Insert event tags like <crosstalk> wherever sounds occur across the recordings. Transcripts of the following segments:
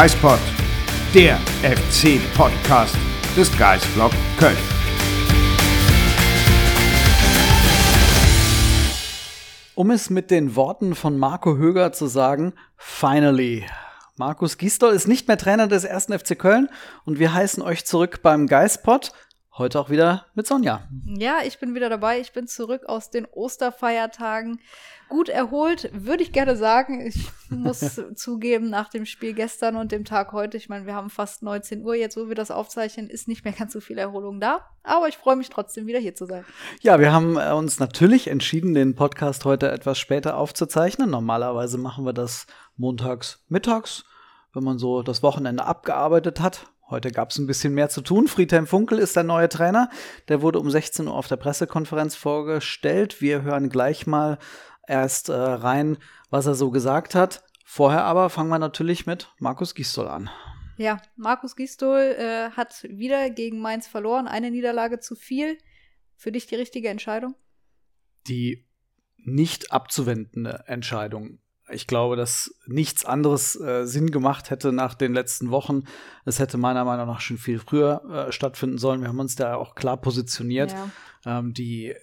Geispod, der FC-Podcast des Geisblog Köln. Um es mit den Worten von Marco Höger zu sagen, finally. Markus Gisdol ist nicht mehr Trainer des ersten FC Köln und wir heißen euch zurück beim Geispod. Heute auch wieder mit Sonja. Ja, ich bin wieder dabei. Ich bin zurück aus den Osterfeiertagen. Gut erholt, würde ich gerne sagen. Ich muss <laughs> zugeben, nach dem Spiel gestern und dem Tag heute, ich meine, wir haben fast 19 Uhr jetzt, wo wir das aufzeichnen, ist nicht mehr ganz so viel Erholung da. Aber ich freue mich trotzdem wieder hier zu sein. Ja, wir haben äh, uns natürlich entschieden, den Podcast heute etwas später aufzuzeichnen. Normalerweise machen wir das montags mittags, wenn man so das Wochenende abgearbeitet hat. Heute gab es ein bisschen mehr zu tun. Friedhelm Funkel ist der neue Trainer. Der wurde um 16 Uhr auf der Pressekonferenz vorgestellt. Wir hören gleich mal erst äh, rein, was er so gesagt hat. Vorher aber fangen wir natürlich mit Markus Gistol an. Ja, Markus Gistol äh, hat wieder gegen Mainz verloren. Eine Niederlage zu viel. Für dich die richtige Entscheidung? Die nicht abzuwendende Entscheidung ich glaube, dass nichts anderes äh, Sinn gemacht hätte nach den letzten Wochen. Es hätte meiner Meinung nach schon viel früher äh, stattfinden sollen. Wir haben uns da auch klar positioniert. Ja. Ähm, die, äh,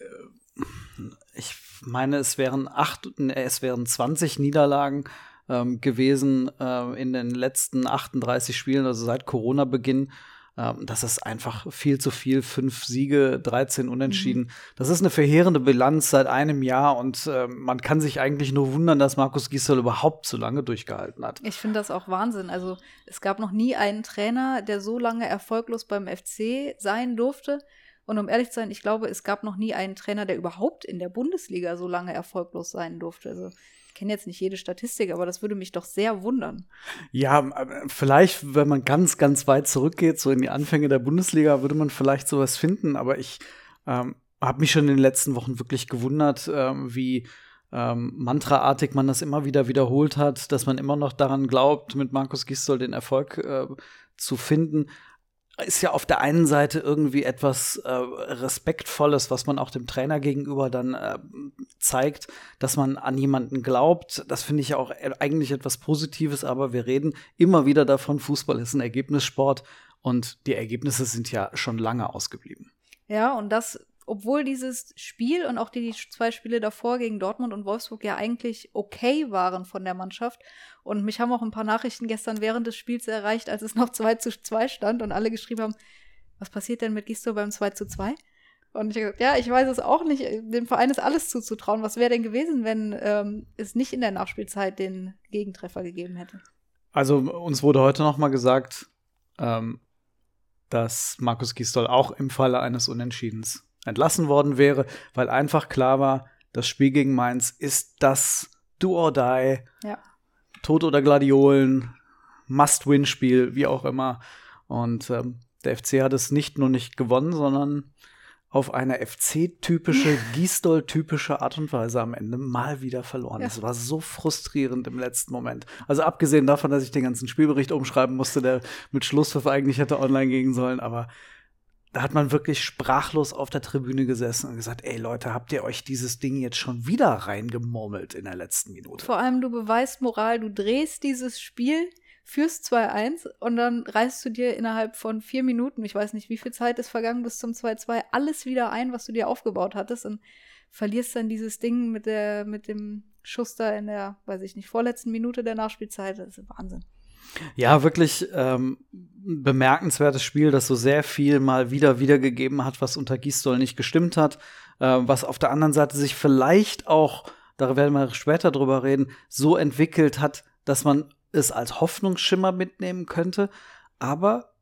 ich meine, es wären acht, es wären 20 Niederlagen ähm, gewesen äh, in den letzten 38 Spielen, also seit Corona-Beginn. Ähm, das ist einfach viel zu viel. Fünf Siege, 13 Unentschieden. Mhm. Das ist eine verheerende Bilanz seit einem Jahr und äh, man kann sich eigentlich nur wundern, dass Markus Gisdol überhaupt so lange durchgehalten hat. Ich finde das auch Wahnsinn. Also es gab noch nie einen Trainer, der so lange erfolglos beim FC sein durfte. Und um ehrlich zu sein, ich glaube, es gab noch nie einen Trainer, der überhaupt in der Bundesliga so lange erfolglos sein durfte. Also kenne jetzt nicht jede Statistik, aber das würde mich doch sehr wundern. Ja, äh, vielleicht, wenn man ganz, ganz weit zurückgeht, so in die Anfänge der Bundesliga, würde man vielleicht sowas finden, aber ich ähm, habe mich schon in den letzten Wochen wirklich gewundert, ähm, wie ähm, mantraartig man das immer wieder wiederholt hat, dass man immer noch daran glaubt, mit Markus Gisdol den Erfolg äh, zu finden ist ja auf der einen Seite irgendwie etwas äh, Respektvolles, was man auch dem Trainer gegenüber dann äh, zeigt, dass man an jemanden glaubt. Das finde ich ja auch e-, eigentlich etwas Positives, aber wir reden immer wieder davon, Fußball ist ein Ergebnissport und die Ergebnisse sind ja schon lange ausgeblieben. Ja, und das obwohl dieses Spiel und auch die, zwei Spiele davor gegen Dortmund und Wolfsburg ja eigentlich okay waren von der Mannschaft. Und mich haben auch ein paar Nachrichten gestern während des Spiels erreicht, als es noch 2 zu 2 stand und alle geschrieben haben, was passiert denn mit Gisto beim 2 zu 2? Und ich habe gesagt, ja, ich weiß es auch nicht. Dem Verein ist alles zuzutrauen. Was wäre denn gewesen, wenn ähm, es nicht in der Nachspielzeit den Gegentreffer gegeben hätte? Also uns wurde heute noch mal gesagt, ähm, dass Markus Gistol auch im Falle eines Unentschiedens entlassen worden wäre, weil einfach klar war, das Spiel gegen Mainz ist das Do or Die, ja. Tod oder Gladiolen, Must-Win-Spiel, wie auch immer. Und ähm, der FC hat es nicht nur nicht gewonnen, sondern auf eine FC-typische, <laughs> Gisdol-typische Art und Weise am Ende mal wieder verloren. Es ja. war so frustrierend im letzten Moment. Also abgesehen davon, dass ich den ganzen Spielbericht umschreiben musste, der mit Schlusspfiff eigentlich hätte online gehen sollen, aber da hat man wirklich sprachlos auf der Tribüne gesessen und gesagt, ey Leute, habt ihr euch dieses Ding jetzt schon wieder reingemurmelt in der letzten Minute? Vor allem, du beweist Moral, du drehst dieses Spiel, führst 2-1 und dann reißt du dir innerhalb von vier Minuten, ich weiß nicht, wie viel Zeit ist vergangen bis zum 2-2, alles wieder ein, was du dir aufgebaut hattest und verlierst dann dieses Ding mit, der, mit dem Schuss da in der, weiß ich nicht, vorletzten Minute der Nachspielzeit. Das ist Wahnsinn. Ja, wirklich ähm, bemerkenswertes Spiel, das so sehr viel mal wieder wiedergegeben hat, was unter Gisdol nicht gestimmt hat, äh, was auf der anderen Seite sich vielleicht auch, da werden wir später drüber reden, so entwickelt hat, dass man es als Hoffnungsschimmer mitnehmen könnte. Aber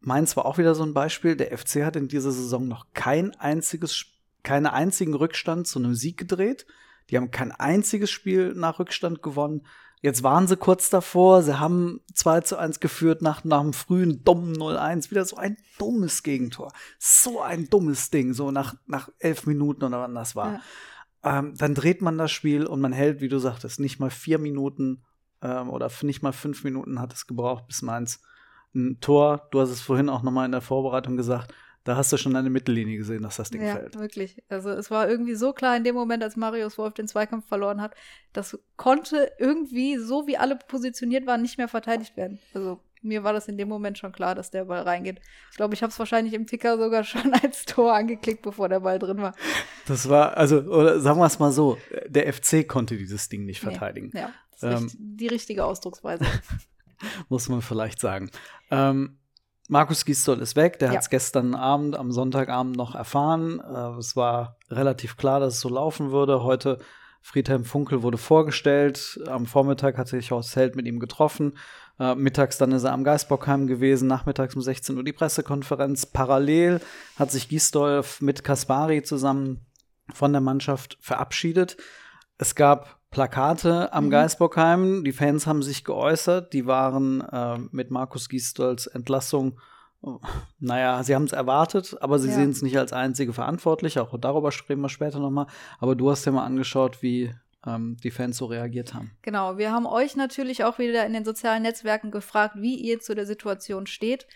Mainz war auch wieder so ein Beispiel. Der FC hat in dieser Saison noch kein einziges, keinen einzigen Rückstand zu einem Sieg gedreht. Die haben kein einziges Spiel nach Rückstand gewonnen. Jetzt waren sie kurz davor, sie haben 2 zu 1 geführt nach, nach einem frühen dummen 0-1. Wieder so ein dummes Gegentor. So ein dummes Ding, so nach, nach elf Minuten oder wann das war. Ja. Ähm, dann dreht man das Spiel und man hält, wie du sagtest, nicht mal vier Minuten ähm, oder nicht mal fünf Minuten hat es gebraucht bis Mainz ein Tor. Du hast es vorhin auch noch mal in der Vorbereitung gesagt da hast du schon eine Mittellinie gesehen, dass das Ding ja, fällt. wirklich. Also es war irgendwie so klar in dem Moment, als Marius Wolf den Zweikampf verloren hat, das konnte irgendwie, so wie alle positioniert waren, nicht mehr verteidigt werden. Also mir war das in dem Moment schon klar, dass der Ball reingeht. Ich glaube, ich habe es wahrscheinlich im Ticker sogar <laughs> schon als Tor angeklickt, bevor der Ball drin war. Das war, also, oder sagen wir es mal so, der FC konnte dieses Ding nicht verteidigen. Nee, ja, das ist ähm, die richtige Ausdrucksweise. <laughs> muss man vielleicht sagen. Ähm, Markus Gisdol ist weg, der ja. hat es gestern Abend, am Sonntagabend noch erfahren. Äh, es war relativ klar, dass es so laufen würde. Heute Friedhelm Funkel wurde vorgestellt. Am Vormittag hat sich Horst Held mit ihm getroffen. Äh, mittags dann ist er am Geisbockheim gewesen. Nachmittags um 16 Uhr die Pressekonferenz. Parallel hat sich Gisdolf mit Kaspari zusammen von der Mannschaft verabschiedet. Es gab Plakate am mhm. Geisbockheim. Die Fans haben sich geäußert. Die waren äh, mit Markus Gisdolds Entlassung, naja, sie haben es erwartet, aber sie ja. sehen es nicht als einzige verantwortlich. Auch darüber sprechen wir später nochmal. Aber du hast dir mal angeschaut, wie ähm, die Fans so reagiert haben. Genau, wir haben euch natürlich auch wieder in den sozialen Netzwerken gefragt, wie ihr zu der Situation steht.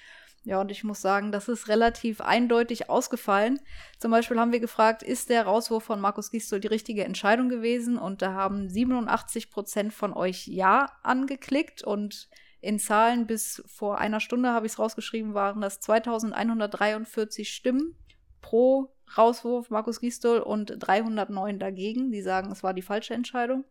Ja, und ich muss sagen, das ist relativ eindeutig ausgefallen. Zum Beispiel haben wir gefragt, ist der Rauswurf von Markus Gisdol die richtige Entscheidung gewesen? Und da haben 87 Prozent von euch Ja angeklickt und in Zahlen bis vor einer Stunde habe ich es rausgeschrieben, waren das 2143 Stimmen pro Rauswurf Markus Gisdol und 309 dagegen. Die sagen, es war die falsche Entscheidung.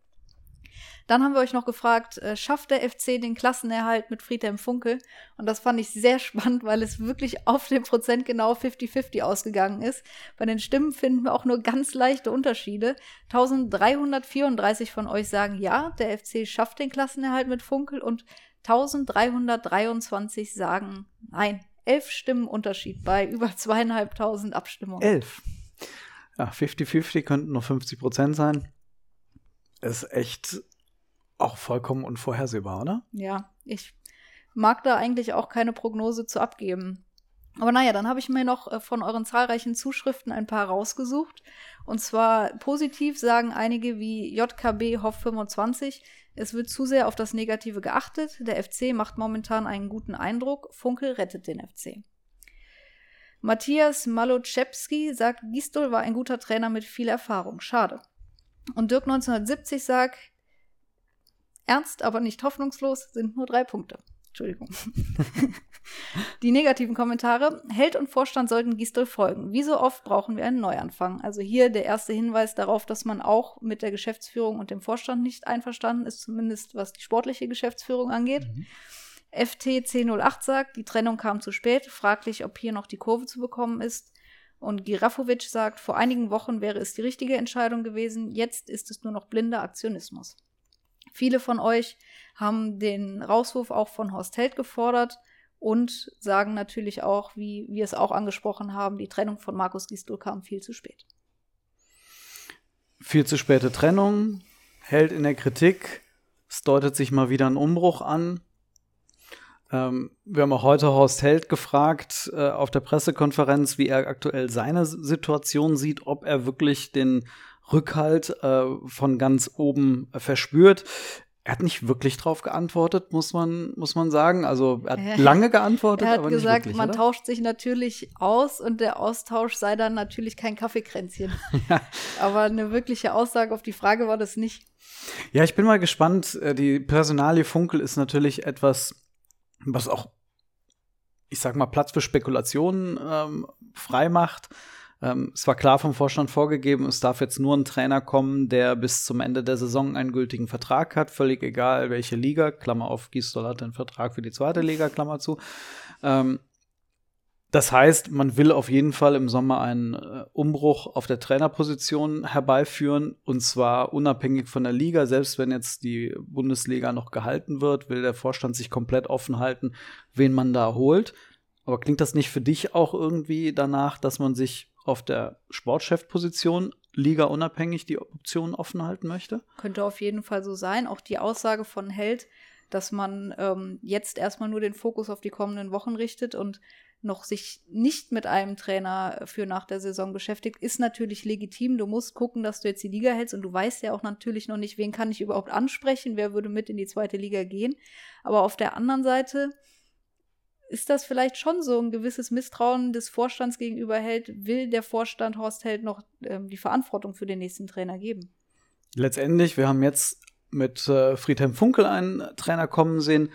Dann haben wir euch noch gefragt, äh, schafft der FC den Klassenerhalt mit Friedhelm Funkel? Und das fand ich sehr <laughs> spannend, weil es wirklich auf den Prozent genau 50-50 ausgegangen ist. Bei den Stimmen finden wir auch nur ganz leichte Unterschiede. 1334 von euch sagen ja, der FC schafft den Klassenerhalt mit Funkel und 1323 sagen nein. Elf Stimmen Unterschied bei <laughs> über zweieinhalbtausend Abstimmungen. Elf. Ja, 50-50 könnten nur 50 Prozent sein. Ist echt auch vollkommen unvorhersehbar, oder? Ja, ich mag da eigentlich auch keine Prognose zu abgeben. Aber naja, dann habe ich mir noch äh, von euren zahlreichen Zuschriften ein paar rausgesucht. Und zwar positiv sagen einige wie JKB Hoff 25, es wird zu sehr auf das Negative geachtet. Der FC macht momentan einen guten Eindruck. Funkel rettet den FC. Matthias Maloczewski sagt, Gistol war ein guter Trainer mit viel Erfahrung. Schade. Und Dirk 1970 sagt, ernst, aber nicht hoffnungslos sind nur drei Punkte. Entschuldigung. <laughs> Die negativen Kommentare. Held und Vorstand sollten Gistol folgen. Wie so oft brauchen wir einen Neuanfang. Also hier der erste Hinweis darauf, dass man auch mit der Geschäftsführung und dem Vorstand nicht einverstanden ist, zumindest was die sportliche Geschäftsführung angeht. Mhm. FT 1008 sagt, die Trennung kam zu spät. Fraglich, ob hier noch die Kurve zu bekommen ist. Und Girafovic sagt, vor einigen Wochen wäre es die richtige Entscheidung gewesen, jetzt ist es nur noch blinder Aktionismus. Viele von euch haben den Rauswurf auch von Horst Held gefordert und sagen natürlich auch, wie wir es auch angesprochen haben, die Trennung von Markus Gisdol kam viel zu spät. Viel zu späte Trennung, Held in der Kritik. Es deutet sich mal wieder ein Umbruch an. Ähm, wir haben auch heute Horst Held gefragt äh, auf der Pressekonferenz, wie er aktuell seine Situation sieht, ob er wirklich den Rückhalt äh, von ganz oben verspürt. Er hat nicht wirklich drauf geantwortet, muss man, muss man sagen. Also er hat äh, lange geantwortet, er hat gesagt, wirklich, man oder? tauscht sich natürlich aus und der Austausch sei dann natürlich kein Kaffeekränzchen. <laughs> ja. Aber eine wirkliche Aussage auf die Frage war das nicht. Ja, ich bin mal gespannt. Äh, die Personalie Funkel ist natürlich etwas was auch, ich sag mal, Platz für Spekulationen ähm, frei macht. Ähm, es war klar vom Vorstand vorgegeben, es darf jetzt nur ein Trainer kommen, der bis zum Ende der Saison einen gültigen Vertrag hat, völlig egal welche Liga, Klammer auf, Gisdol hat einen Vertrag für die zweite Liga, Klammer zu. Ähm, das heißt, man will auf jeden Fall im Sommer einen äh, Umbruch auf der Trainerposition herbeiführen und zwar unabhängig von der Liga. Selbst wenn jetzt die Bundesliga noch gehalten wird, will der Vorstand sich komplett offen halten, wen man da holt. Aber klingt das nicht für dich auch irgendwie danach, dass man sich auf der Sportchefposition Liga unabhängig die Optionen offen halten möchte? Könnte auf jeden Fall so sein. Auch die Aussage von Held, dass man ähm, jetzt erstmal nur den Fokus auf die kommenden Wochen richtet und noch sich nicht mit einem Trainer für nach der Saison beschäftigt, ist natürlich legitim. Du musst gucken, dass du jetzt die Liga hältst und du weißt ja auch natürlich noch nicht, wen kann ich überhaupt ansprechen, wer würde mit in die zweite Liga gehen. Aber auf der anderen Seite ist das vielleicht schon so ein gewisses Misstrauen des Vorstands gegenüber Held? Will der Vorstand Horst Held noch ähm, die Verantwortung für den nächsten Trainer geben? Letztendlich, wir haben jetzt mit äh, Friedhelm Funkel einen Trainer kommen sehen.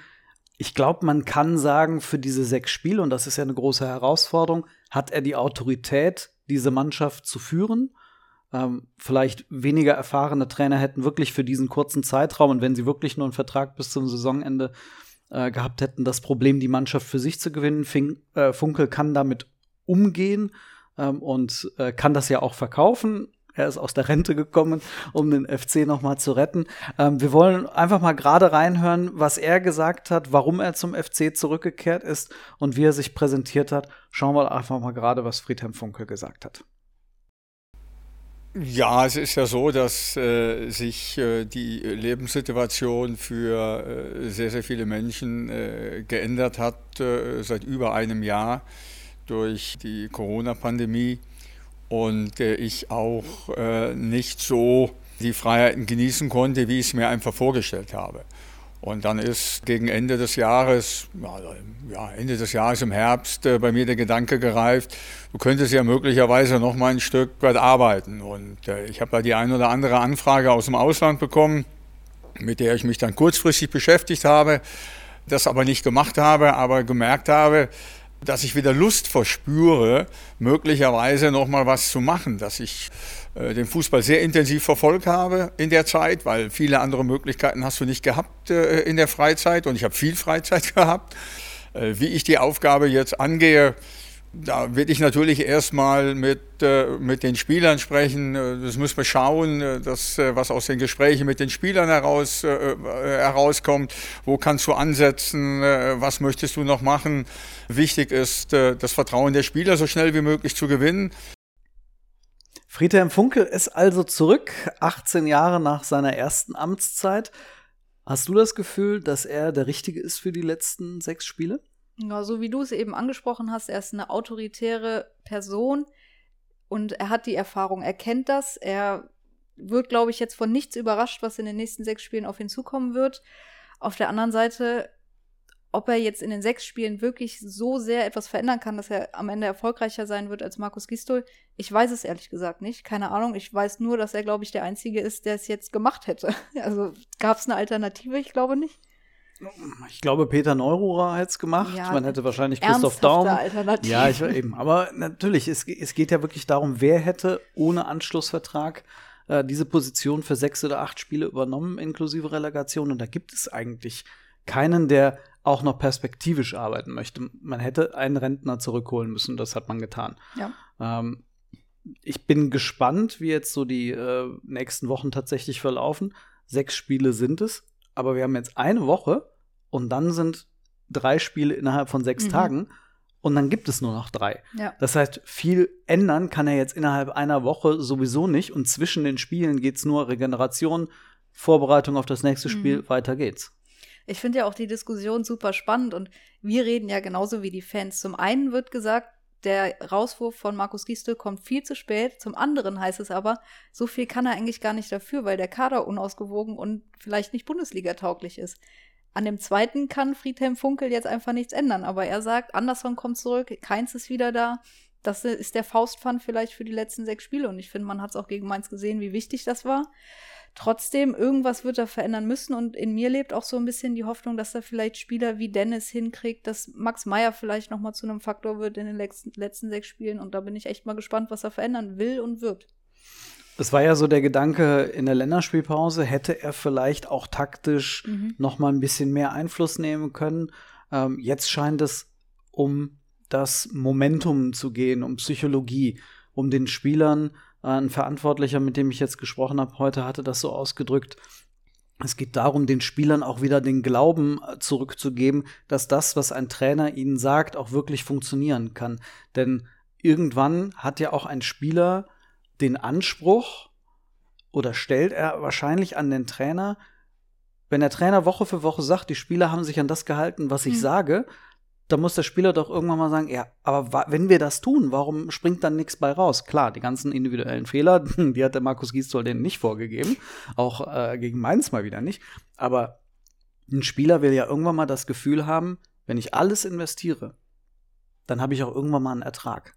Ich glaube, man kann sagen, für diese sechs Spiele, und das ist ja eine große Herausforderung, hat er die Autorität, diese Mannschaft zu führen. Ähm, vielleicht weniger erfahrene Trainer hätten wirklich für diesen kurzen Zeitraum und wenn sie wirklich nur einen Vertrag bis zum Saisonende äh, gehabt hätten, das Problem, die Mannschaft für sich zu gewinnen. Fink, äh, Funkel kann damit umgehen ähm, und äh, kann das ja auch verkaufen. Er ist aus der Rente gekommen, um den FC noch mal zu retten. Ähm, wir wollen einfach mal gerade reinhören, was er gesagt hat, warum er zum FC zurückgekehrt ist und wie er sich präsentiert hat. Schauen wir einfach mal gerade, was Friedhelm Funkel gesagt hat. Ja, es ist ja so, dass äh, sich äh, die Lebenssituation für äh, sehr, sehr viele Menschen äh, geändert hat äh, seit über einem Jahr durch die Corona-Pandemie und äh, ich auch nicht so die Freiheiten genießen konnte, wie ich es mir einfach vorgestellt habe. Und dann ist gegen Ende des Jahres, ja, Ende des Jahres im Herbst äh, bei mir der Gedanke gereift, du könntest ja möglicherweise noch mal ein Stück weit arbeiten. Und äh, ich habe da die ein oder andere Anfrage aus dem Ausland bekommen, mit der ich mich dann kurzfristig beschäftigt habe, das aber nicht gemacht habe, aber gemerkt habe, dass ich wieder Lust verspüre, möglicherweise noch mal was zu machen, dass ich äh, den Fußball sehr intensiv verfolgt habe in der Zeit, weil viele andere Möglichkeiten hast du nicht gehabt äh, in der Freizeit und ich habe viel Freizeit <laughs> gehabt. Äh, wie ich die Aufgabe jetzt angehe, da werde ich natürlich erstmal mit, mit den Spielern sprechen. Das müssen wir schauen, dass, was aus den Gesprächen mit den Spielern heraus, herauskommt. Wo kannst du ansetzen? Was möchtest du noch machen? Wichtig ist, das Vertrauen der Spieler so schnell wie möglich zu gewinnen. Friedhelm Funkel ist also zurück, 18 Jahre nach seiner ersten Amtszeit. Hast du das Gefühl, dass er der Richtige ist für die letzten sechs Spiele? Ja, so wie du es eben angesprochen hast, er ist eine autoritäre Person und er hat die Erfahrung, er kennt das, er wird, glaube ich, jetzt von nichts überrascht, was in den nächsten sechs Spielen auf ihn zukommen wird. Auf der anderen Seite ob er jetzt in den sechs Spielen wirklich so sehr etwas verändern kann, dass er am Ende erfolgreicher sein wird als Markus Gistol, ich weiß es ehrlich gesagt nicht. Keine Ahnung. Ich weiß nur, dass er, glaube ich, der Einzige ist, der es jetzt gemacht hätte. <laughs> Also gab es eine Alternative? Ich glaube nicht. Ich glaube, Peter Neururer hat es gemacht. Ja, Man hätte wahrscheinlich Christoph Daum. Alternative. Ja, ich eben. Aber natürlich, es, es geht ja wirklich darum, wer hätte ohne Anschlussvertrag äh, diese Position für sechs oder acht Spiele übernommen, inklusive Relegation. Und da gibt es eigentlich keinen, der auch noch perspektivisch arbeiten möchte. Man hätte einen Rentner zurückholen müssen, das hat man getan. Ja. Ähm, ich bin gespannt, wie jetzt so die äh, nächsten Wochen tatsächlich verlaufen. Sechs Spiele sind es, aber wir haben jetzt eine Woche und dann sind drei Spiele innerhalb von sechs mhm. Tagen und dann gibt es nur noch drei. Ja. Das heißt, viel ändern kann er jetzt innerhalb einer Woche sowieso nicht und zwischen den Spielen geht es nur Regeneration, Vorbereitung auf das nächste Spiel, mhm. weiter geht's. Ich finde ja auch die Diskussion super spannend und wir reden ja genauso wie die Fans. Zum einen wird gesagt, der Rauswurf von Markus Gistel kommt viel zu spät. Zum anderen heißt es aber, so viel kann er eigentlich gar nicht dafür, weil der Kader unausgewogen und vielleicht nicht Bundesliga-tauglich ist. An dem zweiten kann Friedhelm Funkel jetzt einfach nichts ändern, aber er sagt, Anderson kommt zurück, Keins ist wieder da. Das ist der Faustpfand vielleicht für die letzten sechs Spiele und ich finde, man hat es auch gegen Mainz gesehen, wie wichtig das war. Trotzdem, irgendwas wird er verändern müssen und in mir lebt auch so ein bisschen die Hoffnung, dass er vielleicht Spieler wie Dennis hinkriegt, dass Max Meyer vielleicht noch mal zu einem Faktor wird in den letzten, letzten sechs Spielen und da bin ich echt mal gespannt, was er verändern will und wird. Es war ja so der Gedanke in der Länderspielpause, hätte er vielleicht auch taktisch mhm. noch mal ein bisschen mehr Einfluss nehmen können. Ähm, jetzt scheint es um das Momentum zu gehen, um Psychologie, um den Spielern ein Verantwortlicher, mit dem ich jetzt gesprochen habe, heute hatte das so ausgedrückt. Es geht darum, den Spielern auch wieder den Glauben äh, zurückzugeben, dass das, was ein Trainer ihnen sagt, auch wirklich funktionieren kann. Denn irgendwann hat ja auch ein Spieler den Anspruch oder stellt er wahrscheinlich an den Trainer, wenn der Trainer Woche für Woche sagt, die Spieler haben sich an das gehalten, was ich mhm. sage, da muss der Spieler doch irgendwann mal sagen, ja, aber wenn wir das tun, warum springt dann nichts bei raus? Klar, die ganzen individuellen Fehler, <laughs> die hat der Markus Gisdol denen nicht vorgegeben, auch äh, gegen Mainz mal wieder nicht. Aber ein Spieler will ja irgendwann mal das Gefühl haben, wenn ich alles investiere, dann habe ich auch irgendwann mal einen Ertrag.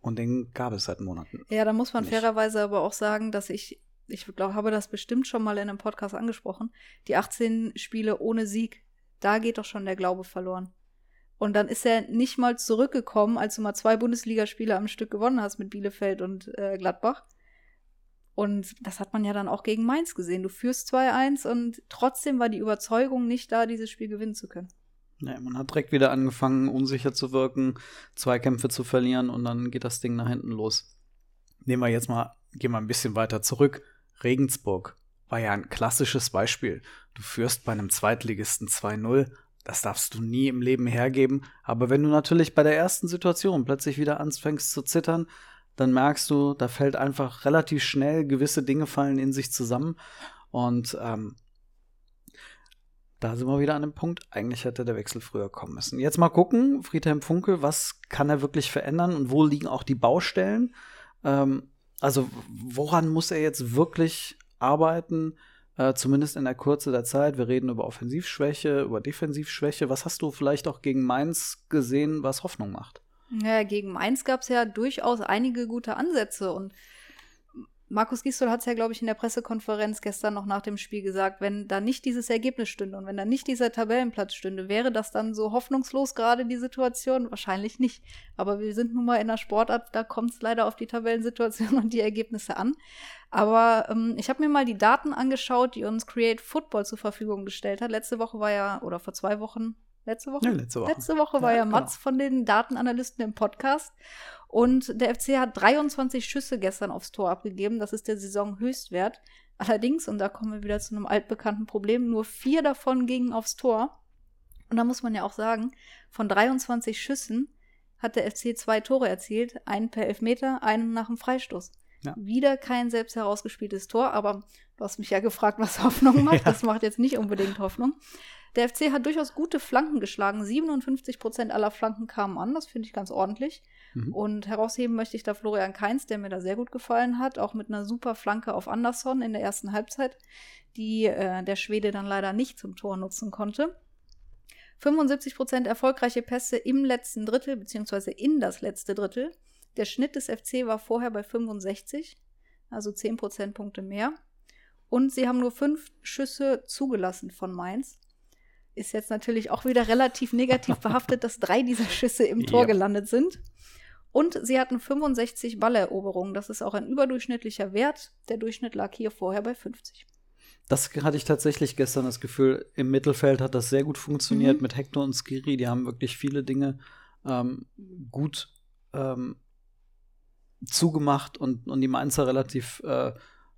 Und den gab es seit Monaten. Ja, da muss man nicht. fairerweise aber auch sagen, dass ich, ich glaube, habe das bestimmt schon mal in einem Podcast angesprochen, die 18 Spiele ohne Sieg, da geht doch schon der Glaube verloren. Und dann ist er nicht mal zurückgekommen, als du mal zwei Bundesligaspiele am Stück gewonnen hast mit Bielefeld und äh, Gladbach. Und das hat man ja dann auch gegen Mainz gesehen. Du führst 2-1 und trotzdem war die Überzeugung nicht da, dieses Spiel gewinnen zu können. Ja, man hat direkt wieder angefangen, unsicher zu wirken, Zweikämpfe zu verlieren und dann geht das Ding nach hinten los. Nehmen wir jetzt mal, gehen wir ein bisschen weiter zurück. Regensburg war ja ein klassisches Beispiel. Du führst bei einem Zweitligisten 2-0. Das darfst du nie im Leben hergeben. Aber wenn du natürlich bei der ersten Situation plötzlich wieder anfängst zu zittern, dann merkst du, da fällt einfach relativ schnell gewisse Dinge fallen in sich zusammen. Und ähm, da sind wir wieder an dem Punkt, eigentlich hätte der Wechsel früher kommen müssen. Jetzt mal gucken, Friedhelm Funkel, was kann er wirklich verändern und wo liegen auch die Baustellen? Ähm, also woran muss er jetzt wirklich arbeiten, äh, zumindest in der Kürze der Zeit? Wir reden über Offensivschwäche, über Defensivschwäche. Was hast du vielleicht auch gegen Mainz gesehen, was Hoffnung macht? Ja, gegen Mainz gab es ja durchaus einige gute Ansätze und Markus Gisdol hat es ja, glaube ich, in der Pressekonferenz gestern noch nach dem Spiel gesagt, wenn da nicht dieses Ergebnis stünde und wenn da nicht dieser Tabellenplatz stünde, wäre das dann so hoffnungslos gerade die Situation? Wahrscheinlich nicht. Aber wir sind nun mal in der Sportart, da kommt es leider auf die Tabellensituation <laughs> und die Ergebnisse an. Aber ähm, ich habe mir mal die Daten angeschaut, die uns Create Football zur Verfügung gestellt hat. Letzte Woche war ja, oder vor zwei Wochen, letzte Woche? Ja, letzte Woche. Letzte Woche war Ja, ja, genau. Mats von den Datenanalysten im Podcast. Und der FC hat 23 Schüsse gestern aufs Tor abgegeben. Das ist der Saisonhöchstwert. Allerdings, und da kommen wir wieder zu einem altbekannten Problem, nur vier davon gingen aufs Tor. Und da muss man ja auch sagen, von 23 Schüssen hat der FC zwei Tore erzielt, einen per Elfmeter, einen nach dem Freistoß. Ja. Wieder kein selbst herausgespieltes Tor, aber du hast mich ja gefragt, was Hoffnung macht. <laughs> Ja. Das macht jetzt nicht unbedingt Hoffnung. Der FC hat durchaus gute Flanken geschlagen. 57 Prozent aller Flanken kamen an. Das finde ich ganz ordentlich. Mhm. Und herausheben möchte ich da Florian Kainz, der mir da sehr gut gefallen hat. Auch mit einer super Flanke auf Anderson in der ersten Halbzeit, die äh, der Schwede dann leider nicht zum Tor nutzen konnte. 75 Prozent erfolgreiche Pässe im letzten Drittel, beziehungsweise in das letzte Drittel. Der Schnitt des FC war vorher bei 65, also 10 Prozentpunkte mehr. Und sie haben nur fünf Schüsse zugelassen von Mainz. Ist jetzt natürlich auch wieder relativ negativ <laughs> behaftet, dass drei dieser Schüsse im Tor Ja. gelandet sind. Und sie hatten 65 Balleroberungen. Das ist auch ein überdurchschnittlicher Wert. Der Durchschnitt lag hier vorher bei 50. Das hatte ich tatsächlich gestern das Gefühl, im Mittelfeld hat das sehr gut funktioniert Mhm. mit Hector und Skiri. Die haben wirklich viele Dinge ähm, gut ähm, zugemacht und, und die Mainzer relativ äh,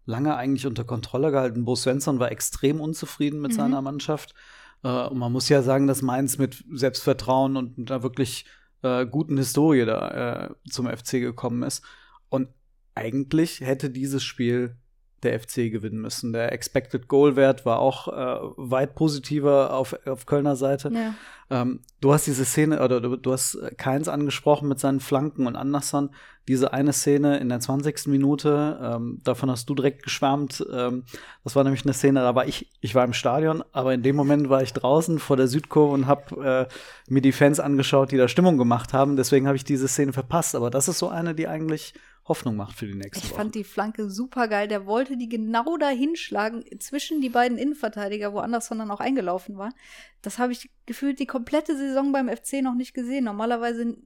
lange eigentlich unter Kontrolle gehalten. Bo Svensson war extrem unzufrieden mit Mhm. seiner Mannschaft. Äh, und man muss ja sagen, dass Mainz mit Selbstvertrauen und einer wirklich äh, guten Historie da äh, zum FC gekommen ist. Und eigentlich hätte dieses Spiel der FC gewinnen müssen. Der Expected Goal Wert war auch äh, weit positiver auf, auf Kölner Seite. Ja. Ähm, du hast diese Szene, oder du, du hast äh, Keins angesprochen mit seinen Flanken und Anderson. Diese eine Szene in der 20. Minute, ähm, davon hast du direkt geschwärmt. Ähm, das war nämlich eine Szene, da war ich, ich war im Stadion, aber in dem Moment war ich draußen vor der Südkurve und habe äh, mir die Fans angeschaut, die da Stimmung gemacht haben. Deswegen habe ich diese Szene verpasst. Aber das ist so eine, die eigentlich Hoffnung macht für die nächste Ich Woche. fand die Flanke super geil. Der wollte die genau dahin schlagen, zwischen die beiden Innenverteidiger, wo Anderson dann auch eingelaufen war. Das habe ich gefühlt die komplette Saison beim FC noch nicht gesehen. Normalerweise,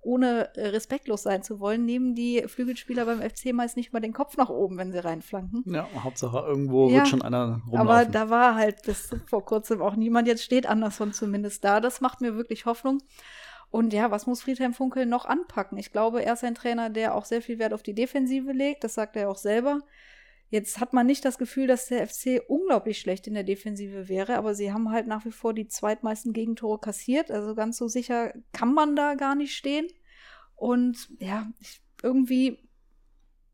ohne äh, respektlos sein zu wollen, nehmen die Flügelspieler beim FC meist nicht mal den Kopf nach oben, wenn sie reinflanken. ja, Hauptsache irgendwo Ja, wird schon einer rumlaufen. Aber da war halt bis vor kurzem auch niemand. Jetzt steht Anderson zumindest da. Das macht mir wirklich Hoffnung. Und ja, was muss Friedhelm Funkel noch anpacken? Ich glaube, er ist ein Trainer, der auch sehr viel Wert auf die Defensive legt. Das sagt er auch selber. Jetzt hat man nicht das Gefühl, dass der FC unglaublich schlecht in der Defensive wäre, aber sie haben halt nach wie vor die zweitmeisten Gegentore kassiert. Also ganz so sicher kann man da gar nicht stehen. Und ja, irgendwie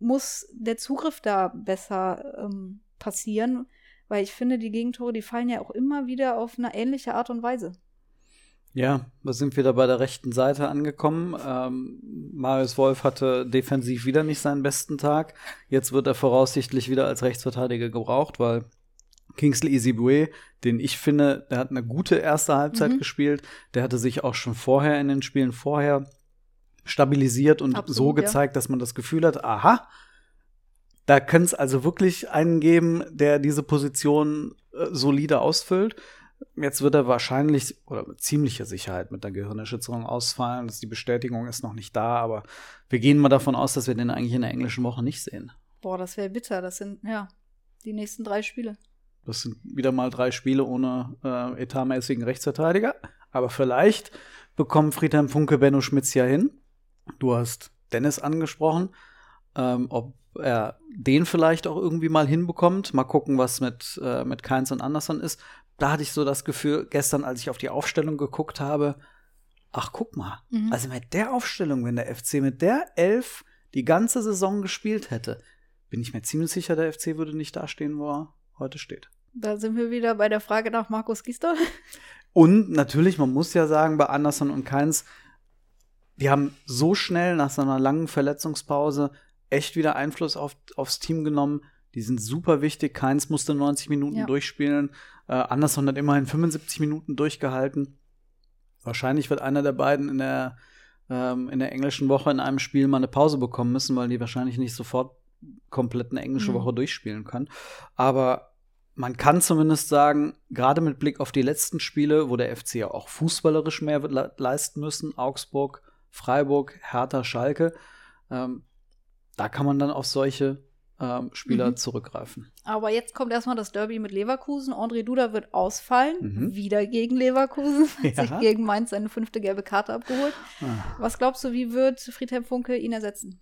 muss der Zugriff da besser ähm, passieren, weil ich finde, die Gegentore, die fallen ja auch immer wieder auf eine ähnliche Art und Weise. Ja, wir sind wieder bei der rechten Seite angekommen. Ähm, Marius Wolf hatte defensiv wieder nicht seinen besten Tag. Jetzt wird er voraussichtlich wieder als Rechtsverteidiger gebraucht, weil Kingsley Isibue, den ich finde, der hat eine gute erste Halbzeit Mhm. gespielt. Der hatte sich auch schon vorher in den Spielen vorher stabilisiert und Absolut, so ja. gezeigt, dass man das Gefühl hat, aha, da könnte es also wirklich einen geben, der diese Position äh, solide ausfüllt. Jetzt wird er wahrscheinlich oder mit ziemlicher Sicherheit mit der Gehirnerschütterung ausfallen. Das, die Bestätigung ist noch nicht da, aber wir gehen mal davon aus, dass wir den eigentlich in der englischen Woche nicht sehen. Boah, das wäre bitter. Das sind, ja, die nächsten drei Spiele. Das sind wieder mal drei Spiele ohne äh, etatmäßigen Rechtsverteidiger. Aber vielleicht bekommen Friedhelm Funke Benno Schmitz ja hin. Du hast Dennis angesprochen. Ähm, ob er den vielleicht auch irgendwie mal hinbekommt. Mal gucken, was mit, äh, mit Keins und Anderson ist. Da hatte ich so das Gefühl, gestern, als ich auf die Aufstellung geguckt habe, ach, guck mal. Mhm. Also mit der Aufstellung, wenn der FC mit der Elf die ganze Saison gespielt hätte, bin ich mir ziemlich sicher, der FC würde nicht dastehen, wo er heute steht. Da sind wir wieder bei der Frage nach Markus Gisdol. Und natürlich, man muss ja sagen, bei Anderson und Keins, die haben so schnell nach so einer langen Verletzungspause echt wieder Einfluss auf, aufs Team genommen. Die sind super wichtig. Keins musste 90 Minuten Ja. durchspielen. Äh, Anderson hat immerhin 75 Minuten durchgehalten. Wahrscheinlich wird einer der beiden in der, ähm, in der englischen Woche in einem Spiel mal eine Pause bekommen müssen, weil die wahrscheinlich nicht sofort komplett eine englische Mhm. Woche durchspielen können. Aber man kann zumindest sagen, gerade mit Blick auf die letzten Spiele, wo der FC ja auch fußballerisch mehr wird le leisten müssen, Augsburg, Freiburg, Hertha, Schalke, ähm, da kann man dann auf solche ähm, Spieler Mhm. zurückgreifen. Aber jetzt kommt erstmal das Derby mit Leverkusen. André Duda wird ausfallen. Mhm. Wieder gegen Leverkusen. <laughs> Hat Ja. sich gegen Mainz seine fünfte gelbe Karte abgeholt. Ah. Was glaubst du, wie wird Friedhelm Funke ihn ersetzen?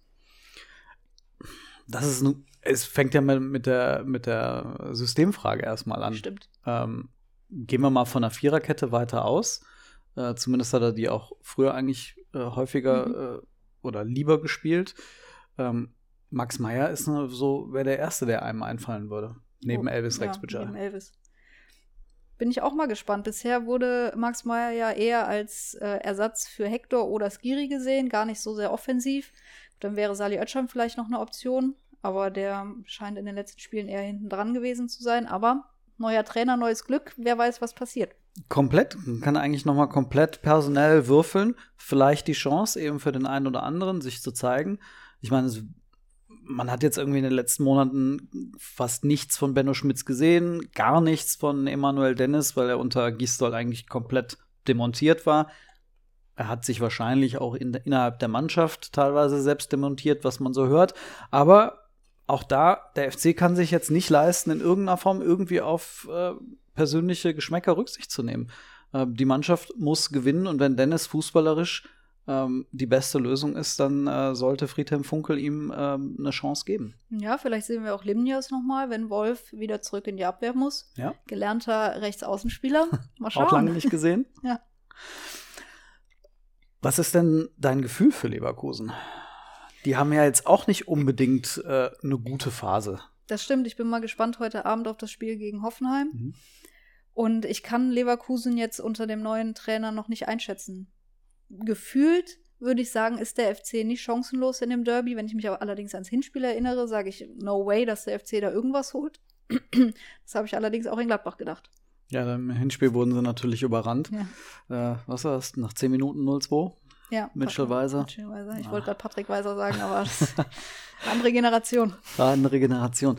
Das ist nu- es fängt ja mit, mit, der, mit der Systemfrage erstmal an. Stimmt. Ähm, gehen wir mal von der Viererkette weiter aus. Äh, zumindest hat er die auch früher eigentlich äh, häufiger Mhm. äh, oder lieber gespielt. Ähm, Max Meyer ist nur so, wäre der Erste, der einem einfallen würde. Neben Oh, Elvis ja, Rexbridger. Neben Elvis. Bin ich auch mal gespannt. Bisher wurde Max Meyer ja eher als äh, Ersatz für Hector oder Skiri gesehen, gar nicht so sehr offensiv. Dann wäre Sali Özcan vielleicht noch eine Option, aber der scheint in den letzten Spielen eher hinten dran gewesen zu sein. Aber neuer Trainer, neues Glück, wer weiß, was passiert. Komplett, man kann eigentlich noch mal komplett personell würfeln. Vielleicht die Chance eben für den einen oder anderen, sich zu zeigen. Ich meine, es, man hat jetzt irgendwie in den letzten Monaten fast nichts von Benno Schmitz gesehen, gar nichts von Emanuel Dennis, weil er unter Gistol eigentlich komplett demontiert war. Er hat sich wahrscheinlich auch in, innerhalb der Mannschaft teilweise selbst demontiert, was man so hört. Aber auch da, der FC kann sich jetzt nicht leisten, in irgendeiner Form irgendwie auf äh, persönliche Geschmäcker Rücksicht zu nehmen. Äh, die Mannschaft muss gewinnen und wenn Dennis fußballerisch ähm, die beste Lösung ist, dann äh, sollte Friedhelm Funkel ihm ähm, eine Chance geben. Ja, vielleicht sehen wir auch Limnios nochmal, wenn Wolf wieder zurück in die Abwehr muss. Ja. Gelernter Rechtsaußenspieler. <laughs> Mal schauen. Auch lange nicht gesehen. <laughs> Ja. Was ist denn dein Gefühl für Leverkusen? Die haben ja jetzt auch nicht unbedingt äh, eine gute Phase. Das stimmt. Ich bin mal gespannt heute Abend auf das Spiel gegen Hoffenheim. Mhm. Und ich kann Leverkusen jetzt unter dem neuen Trainer noch nicht einschätzen. Gefühlt würde ich sagen, ist der FC nicht chancenlos in dem Derby. Wenn ich mich aber allerdings ans Hinspiel erinnere, sage ich, no way, dass der FC da irgendwas holt. <clears throat> das habe ich allerdings auch in Gladbach gedacht. Ja, im Hinspiel wurden sie natürlich überrannt. Ja. Äh, was war das? Nach 10 Minuten 0-2? Ja, Mitchell Weiser. Mitchell Weiser. Ich Ah. wollte gerade Patrick Weiser sagen, aber das ist eine andere Generation. <laughs> Eine Regeneration.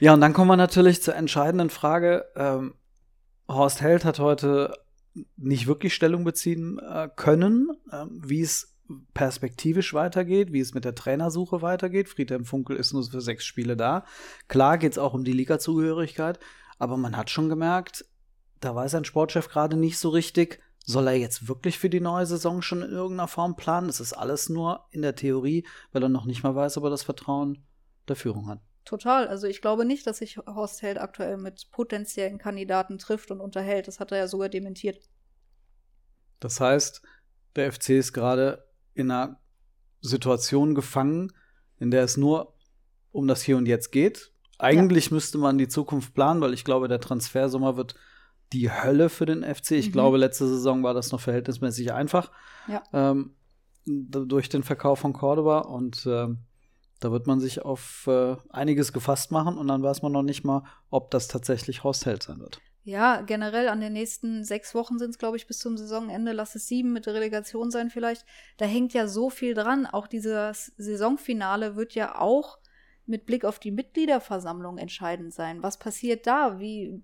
Ja, und dann kommen wir natürlich zur entscheidenden Frage. Ähm, Horst Held hat heute nicht wirklich Stellung beziehen äh, können, ähm, wie es perspektivisch weitergeht, wie es mit der Trainersuche weitergeht. Friedhelm Funkel ist nur für sechs Spiele da. Klar geht es auch um die Liga-Zugehörigkeit, aber man hat schon gemerkt, da weiß ein Sportchef gerade nicht so richtig, soll er jetzt wirklich für die neue Saison schon in irgendeiner Form planen? Das ist alles nur in der Theorie, weil er noch nicht mal weiß, ob er das Vertrauen der Führung hat. Total. Also ich glaube nicht, dass sich Horst Held aktuell mit potenziellen Kandidaten trifft und unterhält. Das hat er ja sogar dementiert. Das heißt, der FC ist gerade in einer Situation gefangen, in der es nur um das Hier und Jetzt geht. Eigentlich müsste man die Zukunft planen, weil ich glaube, der Transfersommer wird die Hölle für den FC. Ich Mhm. glaube, letzte Saison war das noch verhältnismäßig einfach Ja. ähm, durch den Verkauf von Cordoba. Und ähm, Da wird man sich auf äh, einiges gefasst machen und dann weiß man noch nicht mal, ob das tatsächlich Horst Held sein wird. Ja, generell an den nächsten sechs Wochen sind es, glaube ich, bis zum Saisonende. Lass es sieben mit der Relegation sein vielleicht. Da hängt ja so viel dran. Auch dieses Saisonfinale wird ja auch mit Blick auf die Mitgliederversammlung entscheidend sein. Was passiert da? Wie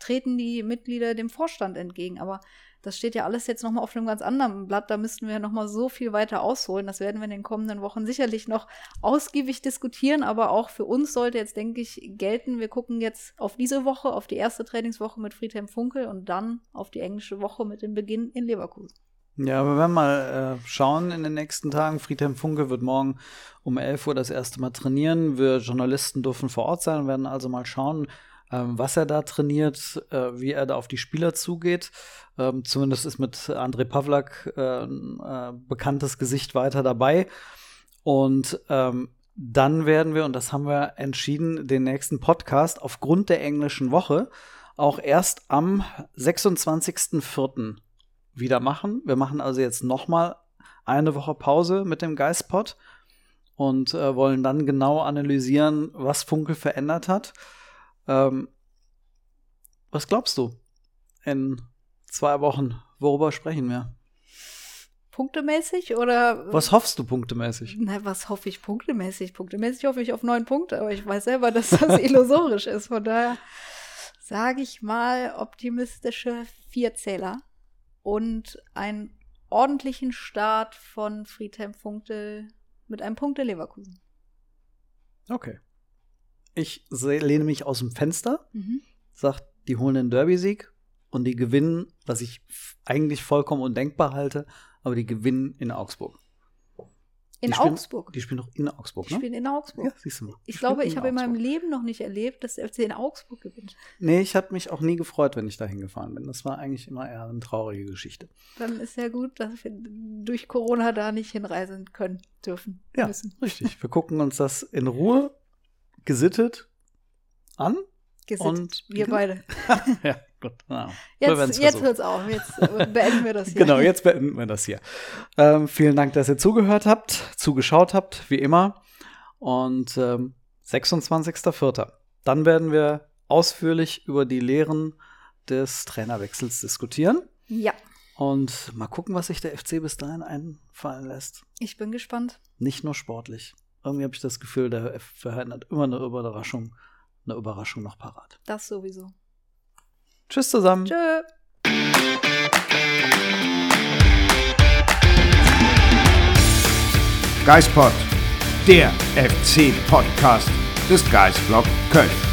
treten die Mitglieder dem Vorstand entgegen? Aber das steht ja alles jetzt nochmal auf einem ganz anderen Blatt. Da müssten wir nochmal so viel weiter ausholen. Das werden wir in den kommenden Wochen sicherlich noch ausgiebig diskutieren. Aber auch für uns sollte jetzt, denke ich, gelten, wir gucken jetzt auf diese Woche, auf die erste Trainingswoche mit Friedhelm Funkel und dann auf die englische Woche mit dem Beginn in Leverkusen. Ja, wir werden mal äh, schauen in den nächsten Tagen. Friedhelm Funke wird morgen um 11 Uhr das erste Mal trainieren. Wir Journalisten dürfen vor Ort sein, werden also mal schauen, ähm, was er da trainiert, äh, wie er da auf die Spieler zugeht. Ähm, zumindest ist mit André Pavlak äh, ein äh, bekanntes Gesicht weiter dabei. Und ähm, dann werden wir, und das haben wir entschieden, den nächsten Podcast aufgrund der englischen Woche auch erst am 26.04 wieder machen. Wir machen also jetzt noch mal eine Woche Pause mit dem Geistpot und äh, wollen dann genau analysieren, was Funkel verändert hat. Ähm, was glaubst du? In zwei Wochen, worüber sprechen wir? Punktemäßig oder? Was hoffst du punktemäßig? Na, was hoffe ich punktemäßig? Punktemäßig hoffe ich auf neun Punkte, aber ich weiß selber, dass das <laughs> illusorisch ist. Von daher sage ich mal optimistische Vierzähler und einen ordentlichen Start von Friedhelm Funkel mit einem Punkt der Leverkusen. Okay. Ich lehne mich aus dem Fenster, mhm. sag, die holen den Derby-Sieg und die gewinnen, was ich eigentlich vollkommen undenkbar halte, aber die gewinnen in Augsburg. In die Augsburg? Spielen, die spielen doch in Augsburg, ne? Die spielen in Augsburg. Ja, siehst du mal. Ich glaube, ich habe in meinem Leben noch nicht erlebt, dass der FC in Augsburg gewinnt. Nee, ich habe mich auch nie gefreut, wenn ich da hingefahren bin. Das war eigentlich immer eher eine traurige Geschichte. Dann ist ja gut, dass wir durch Corona da nicht hinreisen können, dürfen, ja, müssen. richtig. Wir gucken uns das in Ruhe, gesittet an. Gesittet, und wir beide. <laughs> ja, gut. Na, <laughs> jetzt jetzt hört es auf. Jetzt äh, beenden wir das <laughs> hier. genau, jetzt beenden wir das hier. Ähm, vielen Dank, dass ihr zugehört habt, zugeschaut habt, wie immer. Und ähm, 26.04. Dann werden wir ausführlich über die Lehren des Trainerwechsels diskutieren. Ja. Und mal gucken, was sich der FC bis dahin einfallen lässt. Ich bin gespannt. Nicht nur sportlich. Irgendwie habe ich das Gefühl, der FC hat immer eine Überraschung, eine Überraschung noch parat. Das sowieso. Tschüss zusammen. Tschö. Geispod, der FC-Podcast des Geistblog Köln.